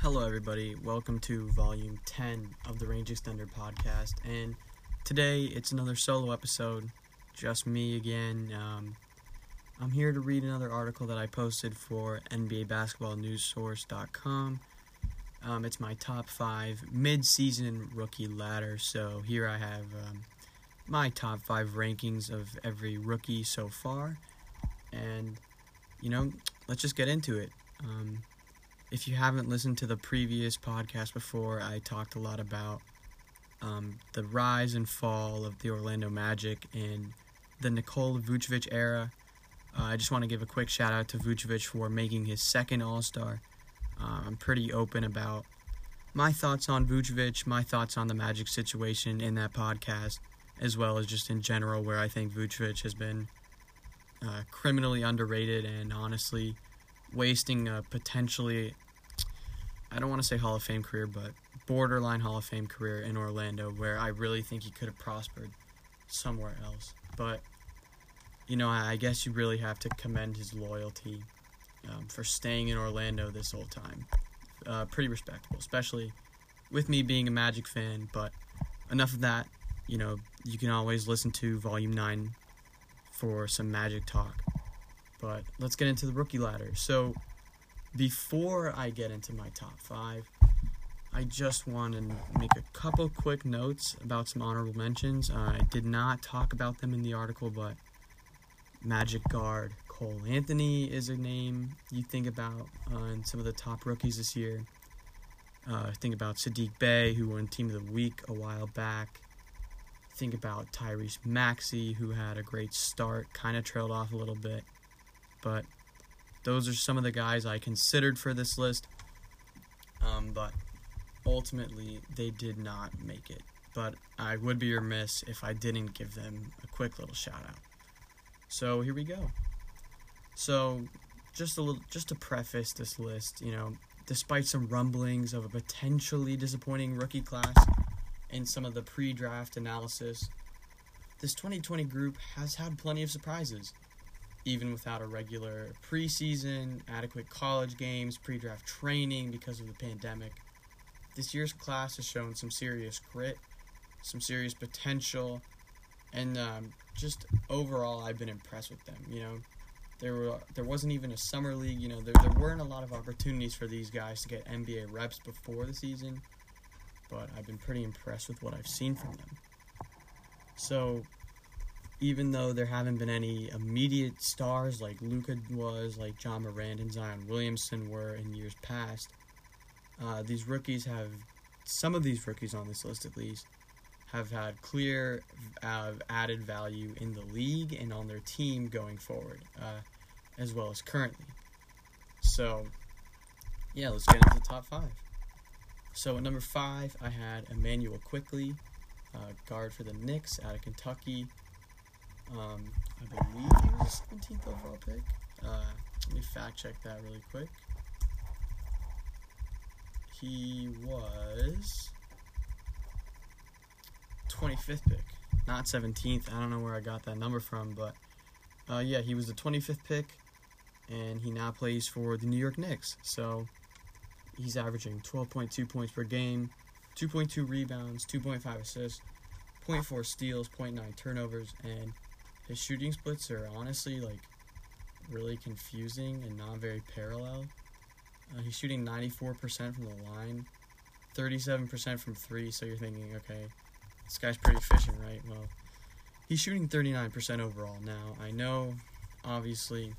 Hello, everybody. Welcome to volume 10 of the Range Extender podcast. And today it's another solo episode, just me again. Um, I'm here to read another article that I posted for NBA Basketball News Source.com. Um, it's my top five mid-season rookie ladder. So here I have um, my top five rankings of every rookie so far, and you know, let's just get into it. Um, if you haven't listened to the previous podcast before, I talked a lot about um, the rise and fall of the Orlando Magic and the Nikola Vucevic era. Uh, I just want to give a quick shout out to Vucevic for making his second All Star. Uh, I'm pretty open about my thoughts on Vucevic, my thoughts on the Magic situation in that podcast, as well as just in general, where I think Vucevic has been uh, criminally underrated and honestly wasting a potentially, I don't want to say Hall of Fame career, but borderline Hall of Fame career in Orlando, where I really think he could have prospered somewhere else. But you know, I guess you really have to commend his loyalty um, for staying in Orlando this whole time. Uh, pretty respectable, especially with me being a Magic fan. But enough of that. You know, you can always listen to Volume 9 for some Magic talk. But let's get into the rookie ladder. So, before I get into my top five, I just want to make a couple quick notes about some honorable mentions. Uh, I did not talk about them in the article, but Magic guard Cole Anthony is a name you think about uh, some of the top rookies this year. Uh, think about Sadiq Bey, who won Team of the Week a while back. Think about Tyrese Maxey, who had a great start, kind of trailed off a little bit. But those are some of the guys I considered for this list. Um, but ultimately, they did not make it. But I would be remiss if I didn't give them a quick little shout out. So here we go. So just a little, just to preface this list, you know, despite some rumblings of a potentially disappointing rookie class and some of the pre-draft analysis, this 2020 group has had plenty of surprises. Even without a regular preseason, adequate college games, pre-draft training because of the pandemic, this year's class has shown some serious grit, some serious potential, and um, just overall, I've been impressed with them. You know, there were there wasn't even a summer league. You know, there there weren't a lot of opportunities for these guys to get NBA reps before the season, but I've been pretty impressed with what I've seen from them. So, even though there haven't been any immediate stars like Luka was, like Ja Morant and Zion Williamson were in years past, uh, these rookies have some of these rookies on this list at least have had clear uh, added value in the league and on their team going forward, uh, as well as currently. So, yeah, let's get into the top five. So at number five, I had Immanuel Quickley, uh, guard for the Knicks out of Kentucky. Um, I believe he was 17th overall pick. Uh, let me fact check that really quick. He was 25th pick, not 17th. I don't know where I got that number from, but uh, yeah, he was the 25th pick, and he now plays for the New York Knicks. So he's averaging 12.2 points per game, 2.2 rebounds, 2.5 assists, 0.4 steals, 0.9 turnovers, and his shooting splits are honestly like really confusing and not very parallel. Uh, he's shooting 94% from the line, 37% from three. So you're thinking, okay, this guy's pretty efficient, right? Well, he's shooting 39% overall now. I know, obviously,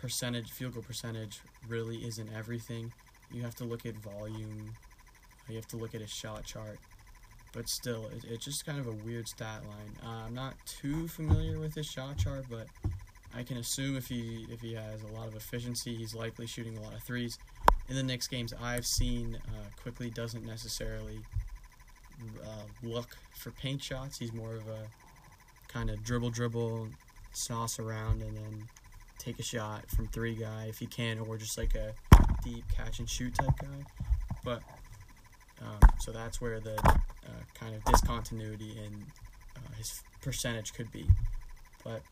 percentage, field goal percentage really isn't everything. You have to look at volume, you have to look at his shot chart. But still, it, it's just kind of a weird stat line. Uh, I'm not too familiar with his shot chart, but I can assume if he if he has a lot of efficiency, he's likely shooting a lot of threes. In the Knicks games I've seen, uh, Quickley doesn't necessarily uh, look for paint shots. He's more of a kind of dribble, dribble, sauce around, and then take a shot from three guy if he can, or just like a deep catch and shoot type guy. But um, so that's where the uh, kind of discontinuity in uh, his percentage could be. But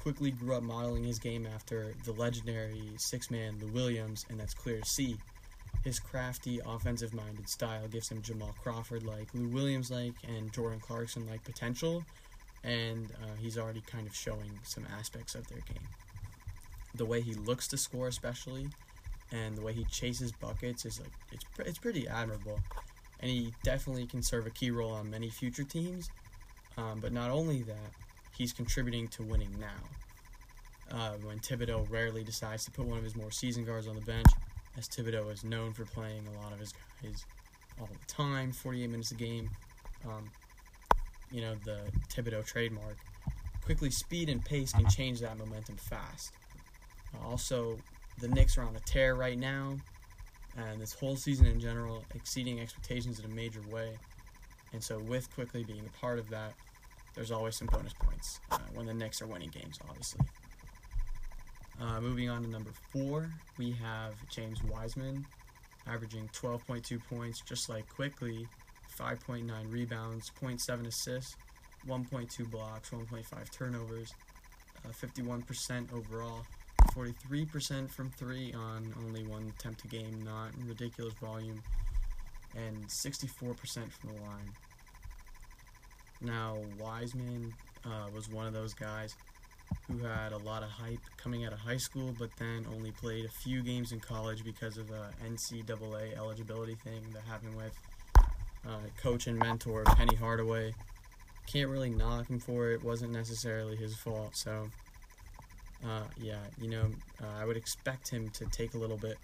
Quickley grew up modeling his game after the legendary six man Lou Williams, and that's clear to see. His crafty, offensive minded style gives him Jamal Crawford like, Lou Williams like, and Jordan Clarkson like potential, and uh, he's already kind of showing some aspects of their game. The way he looks to score, especially, and the way he chases buckets is like it's it's pretty admirable, and he definitely can serve a key role on many future teams. Um, but not only that, he's contributing to winning now. Uh, when Thibodeau rarely decides to put one of his more seasoned guards on the bench, as Thibodeau is known for playing a lot of his guys all the time, 48 minutes a game. Um, you know, the Thibodeau trademark. Quickley, speed and pace can change that momentum fast. Also, the Knicks are on a tear right now, and this whole season in general, exceeding expectations in a major way. And so, with Quickley being a part of that, there's always some bonus points uh, when the Knicks are winning games, obviously. Uh, moving on to number four, we have James Wiseman, averaging 12.2 points, just like Quickley, 5.9 rebounds, 0.7 assists, 1.2 blocks, 1.5 turnovers, uh, 51% overall, 43% from three on only one attempt a game, not ridiculous volume, and 64% from the line. Now, Wiseman uh, was one of those guys who had a lot of hype coming out of high school, but then only played a few games in college because of a NCAA eligibility thing that happened with uh, coach and mentor Penny Hardaway. Can't really knock him for it. Wasn't necessarily his fault. So, uh, yeah, you know, uh, I would expect him to take a little bit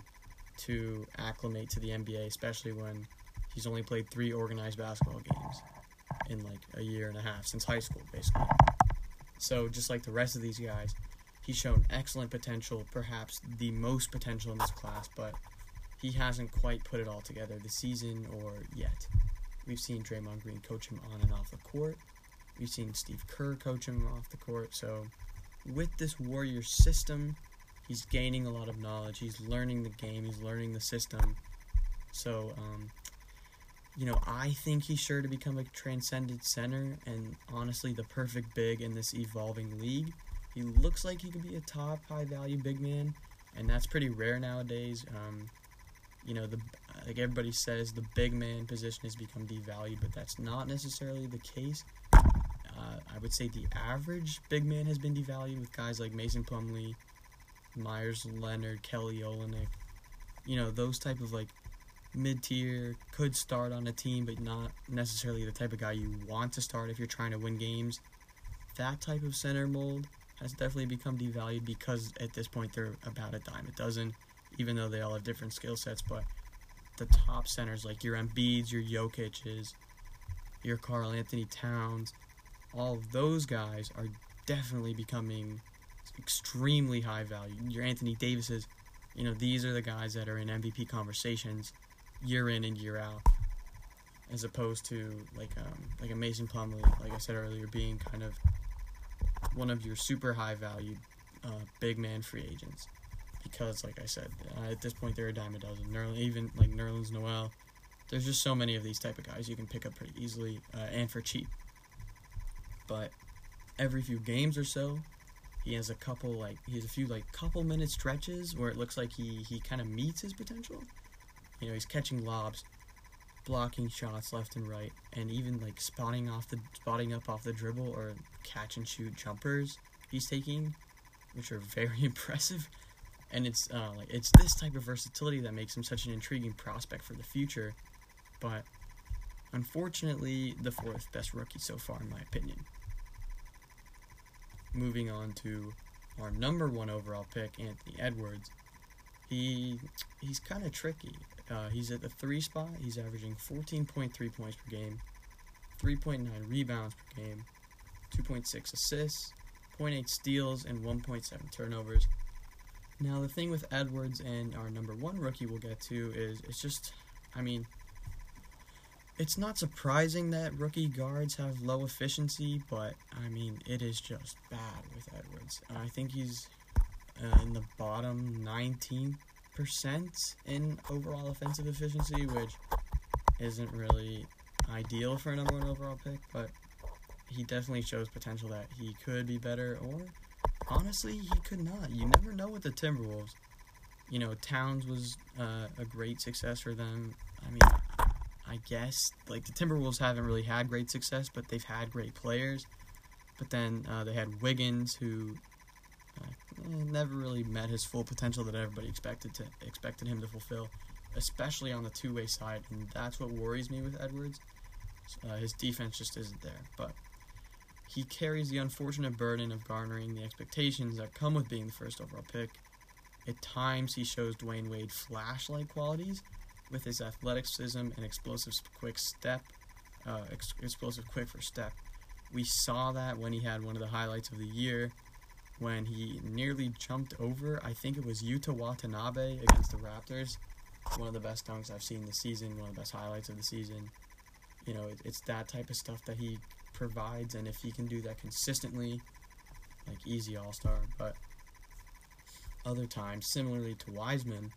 to acclimate to the NBA, especially when he's only played three organized basketball games in like a year and a half since high school, basically. So, just like the rest of these guys, he's shown excellent potential, perhaps the most potential in this class, but he hasn't quite put it all together this season or yet. We've seen Draymond Green coach him on and off the court. We've seen Steve Kerr coach him off the court. So, with this Warrior system, he's gaining a lot of knowledge. He's learning the game. He's learning the system. So, um, you know, I think he's sure to become a transcended center and honestly the perfect big in this evolving league. He looks like he could be a top high value big man, and that's pretty rare nowadays. Um, you know, the like everybody says, the big man position has become devalued, but that's not necessarily the case. Uh, I would say the average big man has been devalued with guys like Mason Plumlee, Meyers Leonard, Kelly Olynyk. You know, those type of like mid tier, could start on a team, but not necessarily the type of guy you want to start if you're trying to win games. That type of center mold has definitely become devalued because at this point they're about a dime a dozen, even though they all have different skill sets. But the top centers, like your Embiids, your Jokic's, your Karl-Anthony Towns, all those guys are definitely becoming extremely high value. Your Anthony Davises, you know, these are the guys that are in MVP conversations year in and year out, as opposed to like um, like a Mason Plumlee, like I said earlier, being kind of one of your super high value uh, big man free agents. Because, like I said, uh, at this point they're a dime a dozen. Even like Nerlens Noel, there's just so many of these type of guys you can pick up pretty easily uh, and for cheap. But every few games or so, he has a couple like he has a few like couple minute stretches where it looks like he he kind of meets his potential you know, he's catching lobs, blocking shots left and right, and even like spotting off the spotting up off the dribble or catch and shoot jumpers he's taking, which are very impressive. And it's uh, like it's this type of versatility that makes him such an intriguing prospect for the future. But unfortunately, the fourth best rookie so far, in my opinion. Moving on to our number one overall pick, Anthony Edwards. He he's kind of tricky. Uh, he's at the three spot. He's averaging 14.3 points per game, 3.9 rebounds per game, 2.6 assists, 0.8 steals, and 1.7 turnovers. Now, the thing with Edwards and our number one rookie we'll get to is it's just, I mean, it's not surprising that rookie guards have low efficiency, but I mean, it is just bad with Edwards. I think he's uh, in the bottom 19 percent in overall offensive efficiency, which isn't really ideal for a number one overall pick. But he definitely shows potential that he could be better, or honestly, he could not. You never know with the Timberwolves. You know, Towns was uh, a great success for them. I mean, I guess like the Timberwolves haven't really had great success, but they've had great players. But then uh, they had Wiggins, who uh, never really met his full potential that everybody expected to expected him to fulfill, especially on the two way side, and that's what worries me with Edwards. Uh, his defense just isn't there, but he carries the unfortunate burden of garnering the expectations that come with being the first overall pick. At times, he shows Dwyane Wade flash-like qualities with his athleticism and explosive quick step, uh, ex- explosive quick for step. We saw that when he had one of the highlights of the year, when he nearly jumped over. I think it was Yuta Watanabe against the Raptors. One of the best dunks I've seen this season. One of the best highlights of the season. You know, it, it's that type of stuff that he provides, and if he can do that consistently, like easy All Star. But other times, similarly to Wiseman,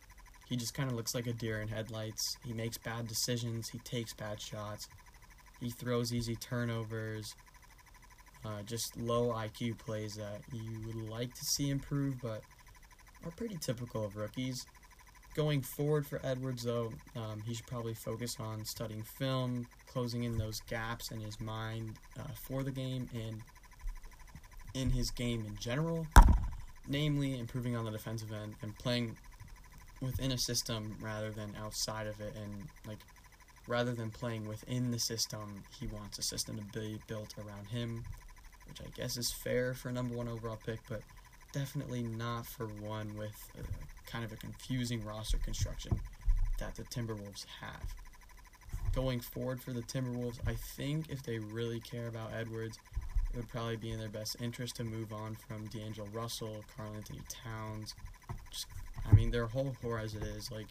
he just kind of looks like a deer in headlights. He makes bad decisions. He takes bad shots. He throws easy turnovers. Uh, just low IQ plays that you would like to see improve, but are pretty typical of rookies. Going forward for Edwards, though, um, he should probably focus on studying film, closing in those gaps in his mind uh, for the game and in his game in general, namely improving on the defensive end and playing within a system rather than outside of it and like rather than playing within the system he wants a system to be built around him which i guess is fair for a number one overall pick but definitely not for one with a, kind of a confusing roster construction that the timberwolves have. Going forward for the timberwolves i think if they really care about edwards it would probably be in their best interest to move on from d'angelo russell karl anthony towns just I mean, their whole core as it is, like,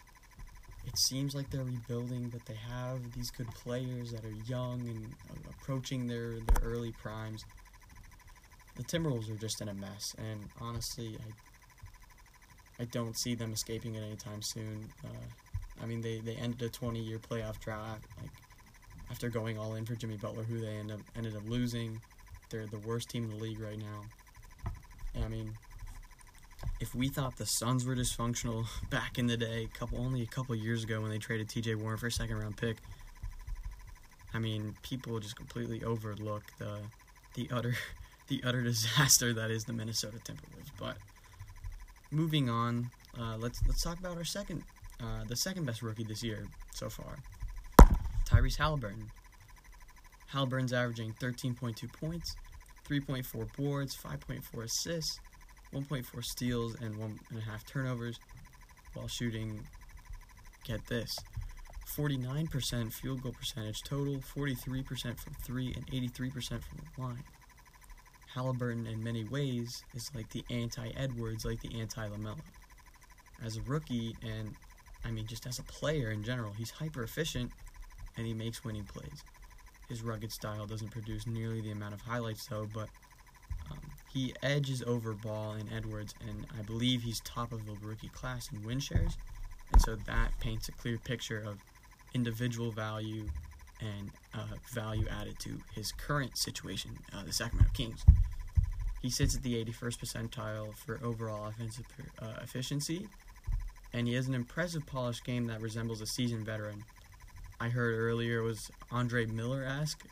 it seems like they're rebuilding, but they have these good players that are young and approaching their, their early primes. The Timberwolves are just in a mess, and honestly, I I don't see them escaping it anytime soon. Uh, I mean, they, they ended a 20 year playoff drought, like after going all in for Jimmy Butler, who they end up, ended up losing. They're the worst team in the league right now. And, I mean, if we thought the Suns were dysfunctional back in the day, couple only a couple years ago when they traded T.J. Warren for a second round pick, I mean, people just completely overlook the the utter the utter disaster that is the Minnesota Timberwolves. But moving on, uh, let's let's talk about our second uh, the second best rookie this year so far, Tyrese Halliburton. Halliburton's averaging 13.2 points, 3.4 boards, 5.4 assists 1.4 steals and one and a half turnovers while shooting get this 49% field goal percentage total 43% from 3 and 83% from the line. Halliburton in many ways is like the anti-Edwards like the anti-LaMelo. As a rookie and I mean just as a player in general he's hyper efficient and he makes winning plays. His rugged style doesn't produce nearly the amount of highlights though but he edges over Ball and Edwards, and I believe he's top of the rookie class in win shares. And so that paints a clear picture of individual value and uh, value added to his current situation, uh, the Sacramento Kings. He sits at the 81st percentile for overall offensive uh, efficiency, and he has an impressive polished game that resembles a seasoned veteran. I heard earlier was Andre Miller esque.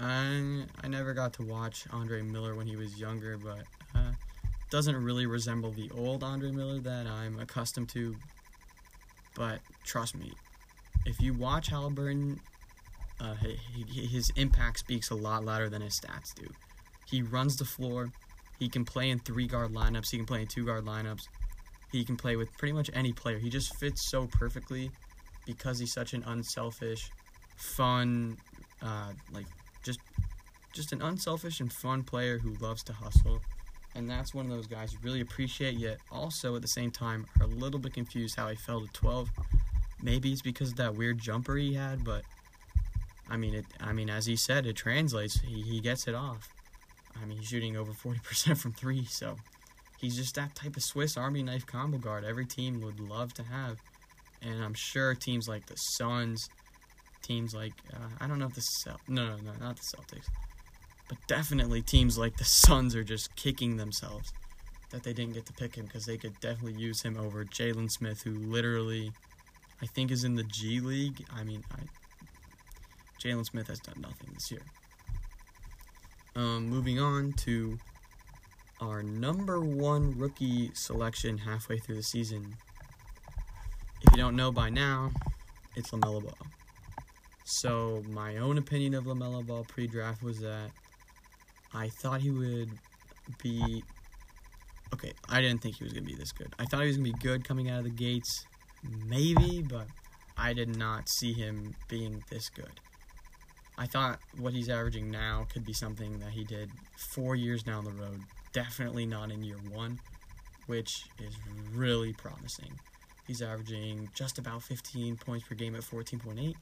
I I never got to watch Andre Miller when he was younger, but uh, doesn't really resemble the old Andre Miller that I'm accustomed to. But trust me, if you watch Halliburton, uh, his impact speaks a lot louder than his stats do. He runs the floor. He can play in three guard lineups. He can play in two guard lineups. He can play with pretty much any player. He just fits so perfectly because he's such an unselfish, fun, uh, like just just an unselfish and fun player who loves to hustle. And that's one of those guys you really appreciate, yet also at the same time are a little bit confused how he fell to 12. Maybe it's because of that weird jumper he had, but I mean, it. I mean, as he said, it translates. He, he gets it off. I mean, he's shooting over 40% from three, so he's just that type of Swiss Army knife combo guard every team would love to have. And I'm sure teams like the Suns, teams like uh, I don't know if the Cel- no no no not the Celtics, but definitely teams like the Suns are just kicking themselves that they didn't get to pick him because they could definitely use him over Jalen Smith, who literally I think is in the G League. I mean, I, Jalen Smith has done nothing this year. Um, moving on to our number one rookie selection halfway through the season. If you don't know by now, it's LaMelo Ball. So, my own opinion of LaMelo Ball pre draft was that I thought he would be. Okay, I didn't think he was going to be this good. I thought he was going to be good coming out of the gates, maybe, but I did not see him being this good. I thought what he's averaging now could be something that he did four years down the road. Definitely not in year one, which is really promising. He's averaging just about 15 points per game at 14.8,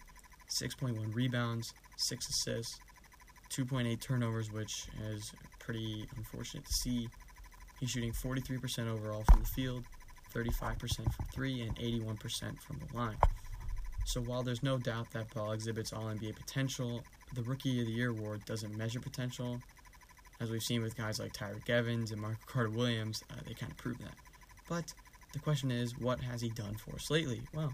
6.1 rebounds, 6 assists, 2.8 turnovers, which is pretty unfortunate to see. He's shooting 43% overall from the field, 35% from 3, and 81% from the line. So while there's no doubt that Ball exhibits all NBA potential, the Rookie of the Year award doesn't measure potential. As we've seen with guys like Tyreke Evans and Mark Carter Williams, uh, they kind of prove that. But the question is, what has he done for us lately? Well,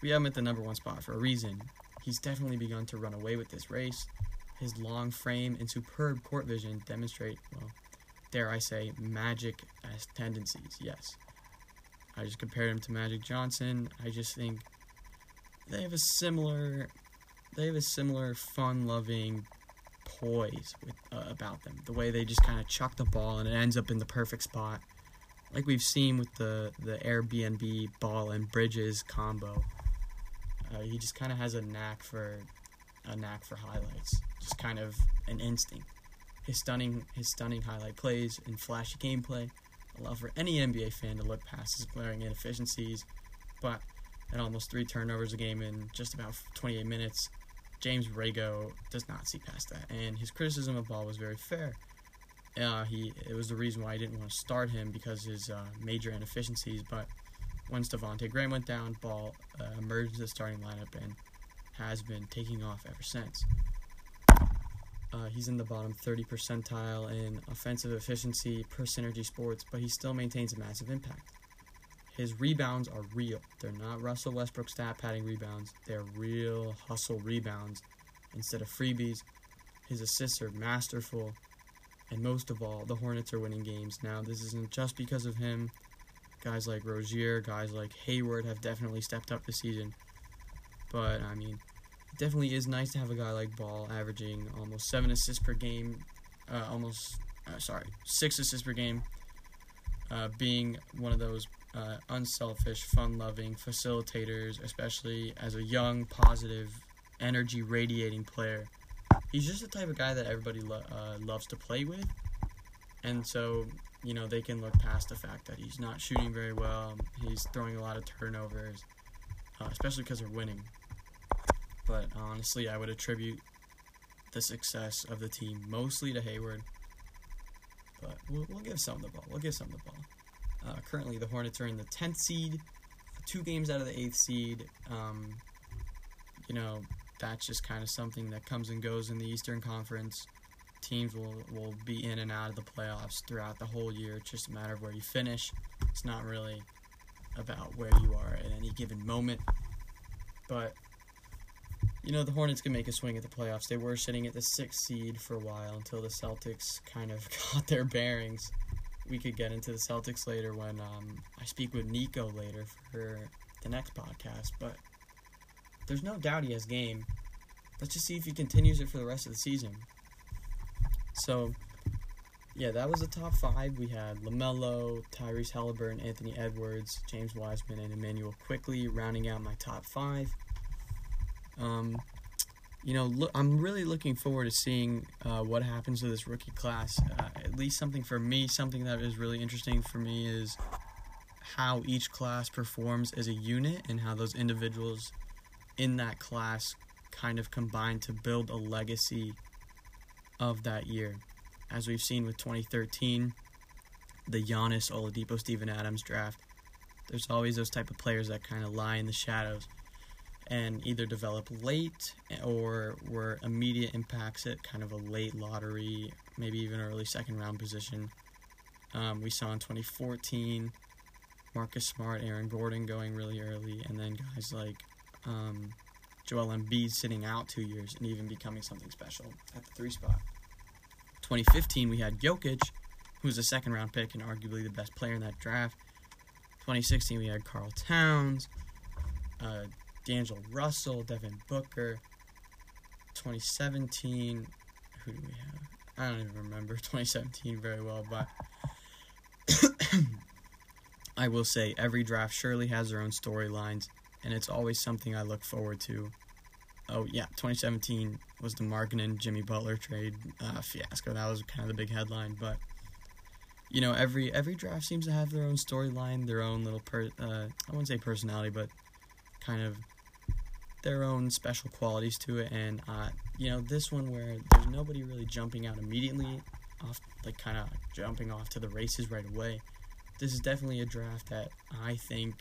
we have him at the number one spot for a reason. He's definitely begun to run away with this race. His long frame and superb court vision demonstrate, well, dare I say, magic as tendencies. Yes. I just compared him to Magic Johnson. I just think they have a similar they have a similar fun-loving poise with, uh, about them. The way they just kind of chuck the ball and it ends up in the perfect spot, like we've seen with the the Airbnb ball and Bridges combo. Uh, he just kind of has a knack for a knack for highlights, just kind of an instinct. His stunning his stunning highlight plays and flashy gameplay allow for any NBA fan to look past his glaring inefficiencies, but at almost three turnovers a game in just about 28 minutes, James Borrego does not see past that, and his criticism of Ball was very fair. Uh, he it was the reason why I didn't want to start him because his uh, major inefficiencies. But once Devonte Graham went down, Ball uh, emerged the starting lineup and has been taking off ever since. Uh, he's in the bottom 30 percentile in offensive efficiency per Synergy Sports, but he still maintains a massive impact. His rebounds are real. They're not Russell Westbrook stat padding rebounds. They're real hustle rebounds instead of freebies. His assists are masterful. And most of all, the Hornets are winning games. Now, this isn't just because of him. Guys like Rozier, guys like Hayward have definitely stepped up this season. But, I mean, it definitely is nice to have a guy like Ball averaging almost seven assists per game. Uh, almost, uh, sorry, six assists per game. Uh, being one of those uh, unselfish, fun loving facilitators, especially as a young, positive, energy radiating player. He's just the type of guy that everybody lo- uh, loves to play with. And so, you know, they can look past the fact that he's not shooting very well. He's throwing a lot of turnovers, uh, especially because they're winning. But honestly, I would attribute the success of the team mostly to Hayward. But we'll, we'll give some the ball. We'll give some the ball. Uh, currently, the Hornets are in the 10th seed, two games out of the 8th seed. Um, you know, that's just kind of something that comes and goes in the Eastern Conference. Teams will, will be in and out of the playoffs throughout the whole year. It's just a matter of where you finish. It's not really about where you are at any given moment. But, you know, the Hornets can make a swing at the playoffs. They were sitting at the sixth seed for a while until the Celtics kind of got their bearings we could get into the Celtics later when um, I speak with Nico later for the next podcast. But there's no doubt he has game. Let's just see if he continues it for the rest of the season. So, yeah, that was the top five. We had LaMelo, Tyrese Halliburton, Anthony Edwards, James Wiseman, and Immanuel Quickley rounding out my top five. Um, you know, look, I'm really looking forward to seeing uh, what happens to this rookie class. Uh, at least something for me, something that is really interesting for me is how each class performs as a unit and how those individuals in that class kind of combine to build a legacy of that year. As we've seen with 2013, the Giannis, Oladipo, Steven Adams draft, there's always those type of players that kind of lie in the shadows and either develop late or were immediate impacts at kind of a late lottery, maybe even early second round position. Um, we saw in 2014 Marcus Smart, Aaron Gordon going really early, and then guys like um, Joel Embiid sitting out two years and even becoming something special at the three spot. 2015, we had Jokic, who was a second round pick and arguably the best player in that draft. 2016, we had Karl Towns, uh, D'Angelo Russell, Devin Booker. 2017, who do we have? I don't even remember 2017 very well, but I will say every draft surely has their own storylines, and it's always something I look forward to. Oh yeah, 2017 was the Markkanen Jimmy Butler trade uh, fiasco. That was kind of the big headline, but you know every every draft seems to have their own storyline, their own little per uh, I wouldn't say personality, but kind of their own special qualities to it. And uh, you know this one where there's nobody really jumping out immediately off, like kind of jumping off to the races right away. This is definitely a draft that I think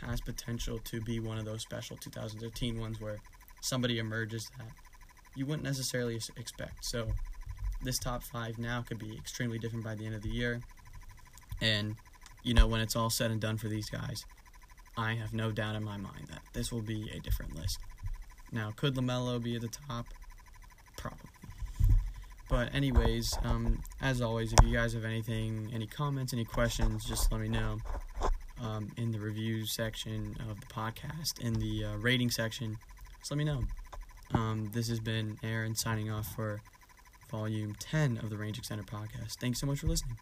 has potential to be one of those special 2013 ones where somebody emerges that you wouldn't necessarily expect. So this top five now could be extremely different by the end of the year. And, you know, when it's all said and done for these guys, I have no doubt in my mind that this will be a different list. Now, could LaMelo be at the top? Probably. But, anyways, um, as always, if you guys have anything, any comments, any questions, just let me know um, in the review section of the podcast, in the uh, rating section, just let me know. Um, this has been Aaron signing off for volume 10 of the Range Extender podcast. Thanks so much for listening.